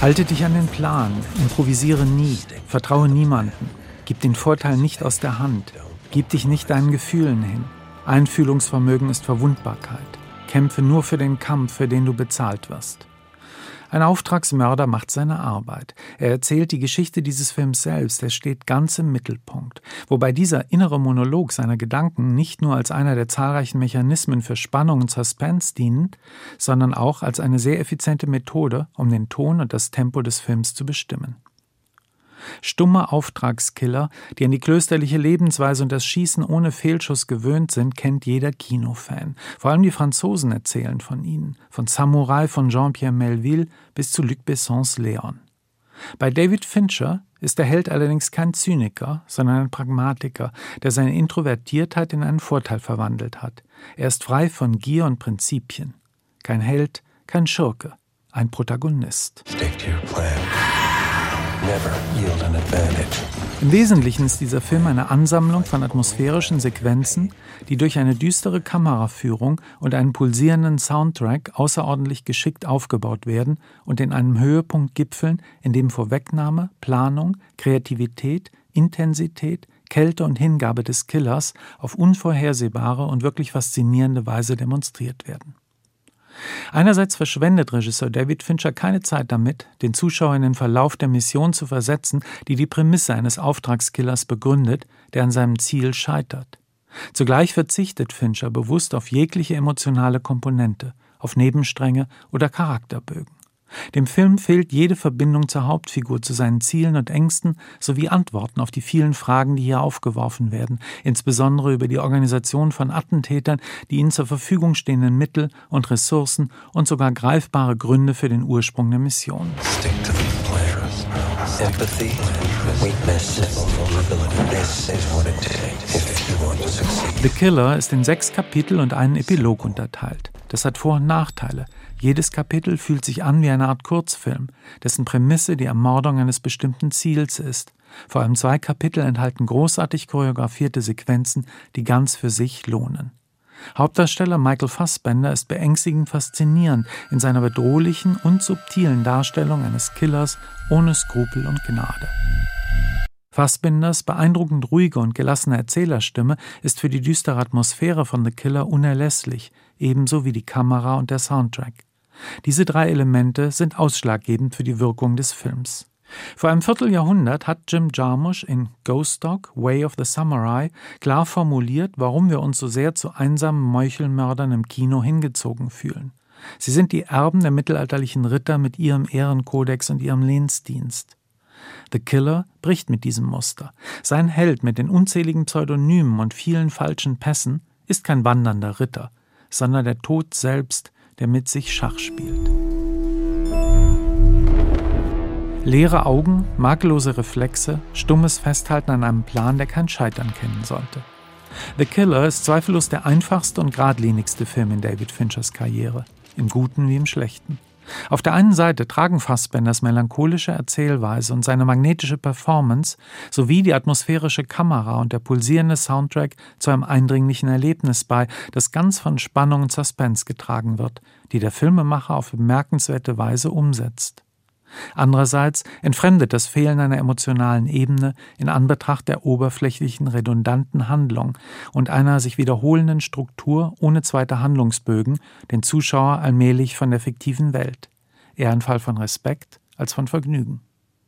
Halte dich an den Plan, improvisiere nie, vertraue niemanden, gib den Vorteil nicht aus der Hand, gib dich nicht deinen Gefühlen hin. Einfühlungsvermögen ist Verwundbarkeit. Kämpfe nur für den Kampf, für den du bezahlt wirst. Ein Auftragsmörder macht seine Arbeit. Er erzählt die Geschichte dieses Films selbst, er steht ganz im Mittelpunkt. Wobei dieser innere Monolog seiner Gedanken nicht nur als einer der zahlreichen Mechanismen für Spannung und Suspense dient, sondern auch als eine sehr effiziente Methode, um den Ton und das Tempo des Films zu bestimmen. Stumme Auftragskiller, die an die klösterliche Lebensweise und das Schießen ohne Fehlschuss gewöhnt sind, kennt jeder Kinofan. Vor allem die Franzosen erzählen von ihnen, von Samurai von Jean-Pierre Melville bis zu Luc Bessons Leon. Bei David Fincher ist der Held allerdings kein Zyniker, sondern ein Pragmatiker, der seine Introvertiertheit in einen Vorteil verwandelt hat. Er ist frei von Gier und Prinzipien. Kein Held, kein Schurke, ein Protagonist. Stick to your plan. Im Wesentlichen ist dieser Film eine Ansammlung von atmosphärischen Sequenzen, die durch eine düstere Kameraführung und einen pulsierenden Soundtrack außerordentlich geschickt aufgebaut werden und in einem Höhepunkt gipfeln, in dem Vorwegnahme, Planung, Kreativität, Intensität, Kälte und Hingabe des Killers auf unvorhersehbare und wirklich faszinierende Weise demonstriert werden. Einerseits verschwendet Regisseur David Fincher keine Zeit damit, den Zuschauer in den Verlauf der Mission zu versetzen, die die Prämisse eines Auftragskillers begründet, der an seinem Ziel scheitert. Zugleich verzichtet Fincher bewusst auf jegliche emotionale Komponente, auf Nebenstränge oder Charakterbögen. Dem Film fehlt jede Verbindung zur Hauptfigur, zu seinen Zielen und Ängsten sowie Antworten auf die vielen Fragen, die hier aufgeworfen werden, insbesondere über die Organisation von Attentätern, die ihnen zur Verfügung stehenden Mittel und Ressourcen und sogar greifbare Gründe für den Ursprung der Mission. The Killer ist in sechs Kapitel und einen Epilog unterteilt. Das hat Vor- und Nachteile. Jedes Kapitel fühlt sich an wie eine Art Kurzfilm, dessen Prämisse die Ermordung eines bestimmten Ziels ist. Vor allem zwei Kapitel enthalten großartig choreografierte Sequenzen, die ganz für sich lohnen. Hauptdarsteller Michael Fassbender ist beängstigend faszinierend in seiner bedrohlichen und subtilen Darstellung eines Killers ohne Skrupel und Gnade. Fassbinders beeindruckend ruhige und gelassene Erzählerstimme ist für die düstere Atmosphäre von The Killer unerlässlich, ebenso wie die Kamera und der Soundtrack. Diese drei Elemente sind ausschlaggebend für die Wirkung des Films. Vor einem Vierteljahrhundert hat Jim Jarmusch in Ghost Dog, Way of the Samurai klar formuliert, warum wir uns so sehr zu einsamen Meuchelmördern im Kino hingezogen fühlen. Sie sind die Erben der mittelalterlichen Ritter mit ihrem Ehrenkodex und ihrem Lehnsdienst. The Killer bricht mit diesem Muster. Sein Held mit den unzähligen Pseudonymen und vielen falschen Pässen ist kein wandernder Ritter, sondern der Tod selbst, der mit sich Schach spielt. Leere Augen, makellose Reflexe, stummes Festhalten an einem Plan, der kein Scheitern kennen sollte. The Killer ist zweifellos der einfachste und geradlinigste Film in David Finchers Karriere, im Guten wie im Schlechten. Auf der einen Seite tragen Fassbenders melancholische Erzählweise und seine magnetische Performance sowie die atmosphärische Kamera und der pulsierende Soundtrack zu einem eindringlichen Erlebnis bei, das ganz von Spannung und Suspense getragen wird, die der Filmemacher auf bemerkenswerte Weise umsetzt. Andererseits entfremdet das Fehlen einer emotionalen Ebene in Anbetracht der oberflächlichen, redundanten Handlung und einer sich wiederholenden Struktur ohne zweite Handlungsbögen den Zuschauer allmählich von der fiktiven Welt. Eher ein Fall von Respekt als von Vergnügen.